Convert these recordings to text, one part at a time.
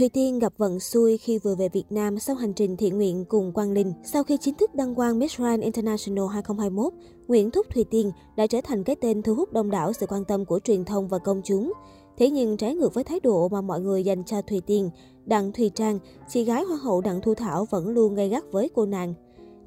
Thùy Tiên gặp vận xui khi vừa về Việt Nam sau hành trình thiện nguyện cùng Quang Linh. Sau khi chính thức đăng quang Miss Grand International 2021, Nguyễn Thúc Thùy Tiên đã trở thành cái tên thu hút đông đảo sự quan tâm của truyền thông và công chúng. Thế nhưng trái ngược với thái độ mà mọi người dành cho Thùy Tiên, Đặng Thùy Trang, chị gái hoa hậu Đặng Thu Thảo vẫn luôn gây gắt với cô nàng.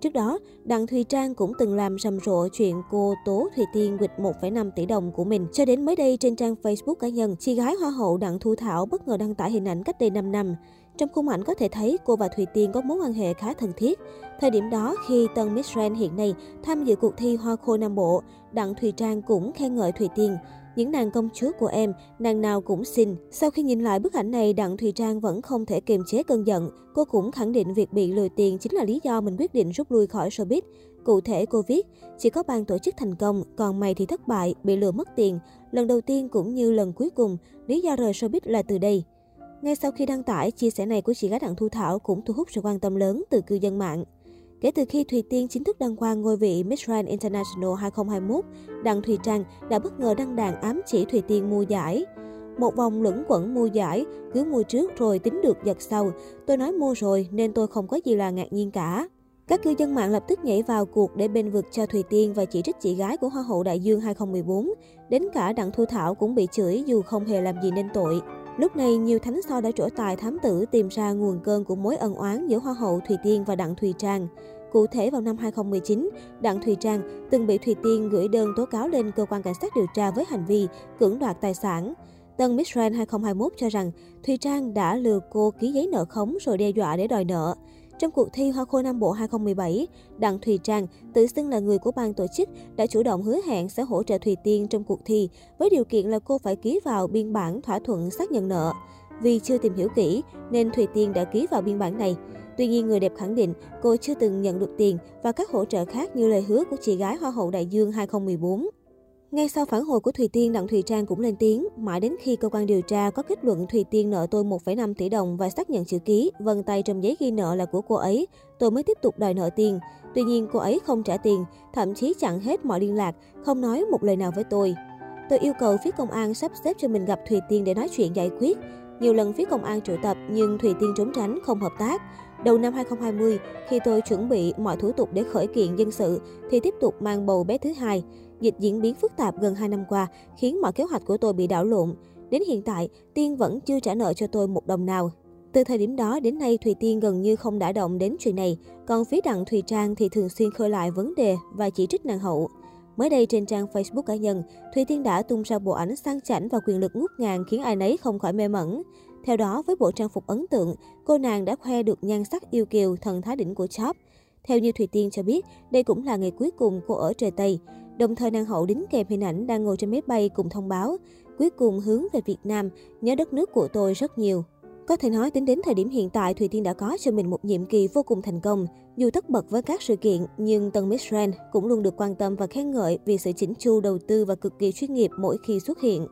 Trước đó, Đặng Thùy Trang cũng từng làm rầm rộ chuyện cô tố Thùy Tiên quỵt 1,5 tỷ đồng của mình. Cho đến mới đây trên trang Facebook cá nhân, chị gái Hoa hậu Đặng Thu Thảo bất ngờ đăng tải hình ảnh cách đây 5 năm. Trong khung ảnh có thể thấy cô và Thùy Tiên có mối quan hệ khá thân thiết. Thời điểm đó, khi tân Miss Grand hiện nay tham dự cuộc thi Hoa khôi Nam Bộ, Đặng Thùy Trang cũng khen ngợi Thùy Tiên. Những nàng công chúa của em, nàng nào cũng xinh. Sau khi nhìn lại bức ảnh này, Đặng Thùy Trang vẫn không thể kiềm chế cơn giận. Cô cũng khẳng định việc bị lừa tiền chính là lý do mình quyết định rút lui khỏi showbiz. Cụ thể cô viết, chỉ có ban tổ chức thành công, còn mày thì thất bại, bị lừa mất tiền. Lần đầu tiên cũng như lần cuối cùng, lý do rời showbiz là từ đây. Ngay sau khi đăng tải, chia sẻ này của chị gái Đặng Thu Thảo cũng thu hút sự quan tâm lớn từ cư dân mạng. Kể từ khi Thùy Tiên chính thức đăng quang ngôi vị Miss Grand International 2021, Đặng Thùy Trang đã bất ngờ đăng đàn ám chỉ Thùy Tiên mua giải. Một vòng luẩn quẩn mua giải, cứ mua trước rồi tính được giật sau. Tôi nói mua rồi nên tôi không có gì là ngạc nhiên cả. Các cư dân mạng lập tức nhảy vào cuộc để bên vực cho Thùy Tiên và chỉ trích chị gái của Hoa hậu Đại Dương 2014. Đến cả Đặng Thu Thảo cũng bị chửi dù không hề làm gì nên tội. Lúc này, nhiều thánh so đã trổ tài thám tử tìm ra nguồn cơn của mối ân oán giữa Hoa hậu Thùy Tiên và Đặng Thùy Trang. Cụ thể vào năm 2019, Đặng Thùy Trang từng bị Thùy Tiên gửi đơn tố cáo lên cơ quan cảnh sát điều tra với hành vi cưỡng đoạt tài sản. Tân Miss Grand 2021 cho rằng Thùy Trang đã lừa cô ký giấy nợ khống rồi đe dọa để đòi nợ. Trong cuộc thi Hoa khôi Nam Bộ 2017, Đặng Thùy Trang, tự xưng là người của ban tổ chức, đã chủ động hứa hẹn sẽ hỗ trợ Thùy Tiên trong cuộc thi, với điều kiện là cô phải ký vào biên bản thỏa thuận xác nhận nợ. Vì chưa tìm hiểu kỹ, nên Thùy Tiên đã ký vào biên bản này. Tuy nhiên, người đẹp khẳng định cô chưa từng nhận được tiền và các hỗ trợ khác như lời hứa của chị gái Hoa hậu Đại Dương 2014. Ngay sau phản hồi của Thùy Tiên, Đặng Thùy Trang cũng lên tiếng, mãi đến khi cơ quan điều tra có kết luận Thùy Tiên nợ tôi 1,5 tỷ đồng và xác nhận chữ ký, vân tay trong giấy ghi nợ là của cô ấy, tôi mới tiếp tục đòi nợ tiền. Tuy nhiên, cô ấy không trả tiền, thậm chí chặn hết mọi liên lạc, không nói một lời nào với tôi. Tôi yêu cầu phía công an sắp xếp cho mình gặp Thùy Tiên để nói chuyện giải quyết. Nhiều lần phía công an triệu tập nhưng Thùy Tiên trốn tránh, không hợp tác. Đầu năm 2020, khi tôi chuẩn bị mọi thủ tục để khởi kiện dân sự, thì tiếp tục mang bầu bé thứ hai. Dịch diễn biến phức tạp gần 2 năm qua, khiến mọi kế hoạch của tôi bị đảo lộn. Đến hiện tại, Tiên vẫn chưa trả nợ cho tôi một đồng nào. Từ thời điểm đó đến nay, Thùy Tiên gần như không đã động đến chuyện này. Còn phía Đặng Thùy Trang thì thường xuyên khơi lại vấn đề và chỉ trích nàng hậu. Mới đây trên trang Facebook cá nhân, Thùy Tiên đã tung ra bộ ảnh sang chảnh và quyền lực ngút ngàn khiến ai nấy không khỏi mê mẩn. Theo đó, với bộ trang phục ấn tượng, cô nàng đã khoe được nhan sắc yêu kiều thần thái đỉnh của Chop. Theo như Thùy Tiên cho biết, đây cũng là ngày cuối cùng cô ở trời Tây. Đồng thời nàng hậu đính kèm hình ảnh đang ngồi trên máy bay cùng thông báo, cuối cùng hướng về Việt Nam, nhớ đất nước của tôi rất nhiều. Có thể nói tính đến thời điểm hiện tại, Thùy Tiên đã có cho mình một nhiệm kỳ vô cùng thành công. Dù tất bật với các sự kiện, nhưng Tân Miss Grand cũng luôn được quan tâm và khen ngợi vì sự chỉnh chu đầu tư và cực kỳ chuyên nghiệp mỗi khi xuất hiện.